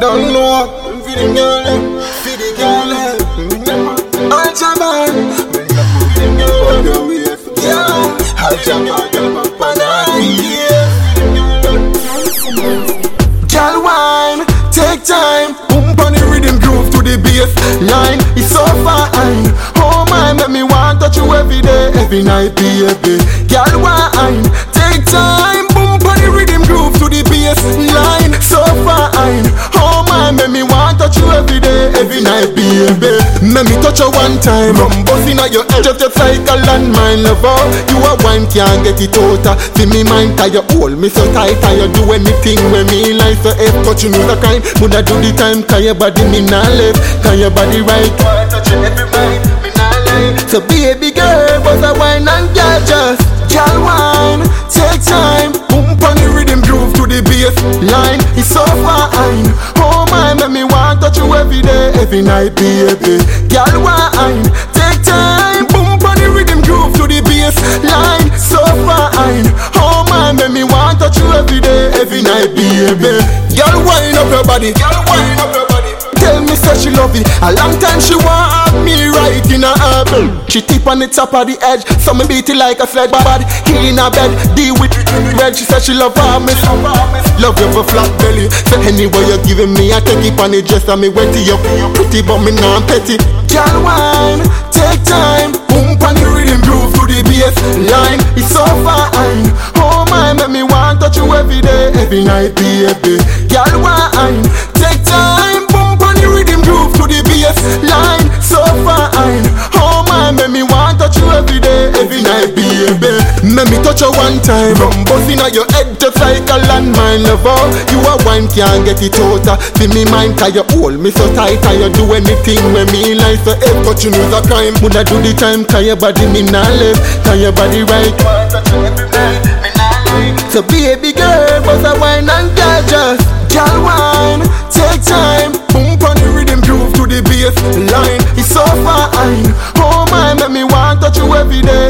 Don't know, for the girl, for the girl. All Jaman, yeah. Jaman, banana, Girl wine, take time, boom on the rhythm groove to the bass line. It's so fine. Oh my, make me want touch you every day, every night, baby. Girl wine, you every day, every night, baby. Make me touch you one time, I'm busting at your head, just just like a landmine lover. You a wine can't get it out. See me mind tie you hold me so tight, you do anything when me like so if touch you know the kind. Woulda do the time, cause your body me not left, cause your body right. Touch you every night, me not lie. So baby every night, baby. Girl wine, take time, boom the rhythm groove to the bass line. So fine. Oh my, make me want touch you every day, every night, baby. Girl wine up your body, girl wine up your body. Tell me say she love it. A long time she want me right in her herb She tip on the top of the edge. So me beat it like a sledge Bad in her bed. Deal with red. She said she love her miss Love you for flat belly. So anyway you giving me I take it on the dress And me wet it up. Pretty but me non petty. Girl wine Take time. Boom on the rhythm groove to the bass line. It's so fine. Oh my make me want touch you every day Every night baby day baby. Make me touch you one time. Rum busting at your head just like a landmine lover. You a wine can't get it out. See me mind cause you hold me so tight. And you do anything when me like So if touch you know a crime. Woulda do the time cause your body me not left? Cause your body right. So baby girl, bust a wine and just Girl wine, take time. Boom on the rhythm groove to the bass line. It's so fine. Oh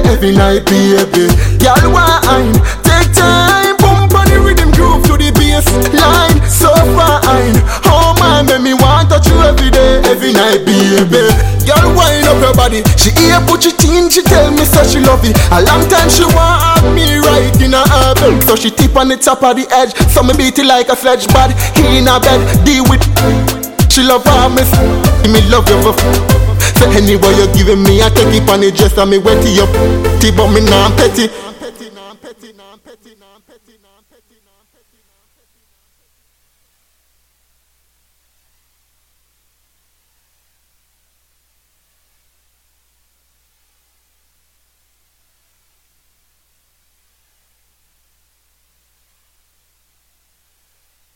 every night baby. Girl wine, take time. Boom on the rhythm groove to the bass line. So fine. Oh my, make me want touch you every day, every night baby. Girl wine up your body. She here put it in, she tell me so she love it. A long time she want me right in her herb So she tip on the top of the edge. So me beat it like a sledge bad In her bed, deal with She love her miss. Me love you for so you're giving me, I take it on the dress and me wet it up. T but me nah petty.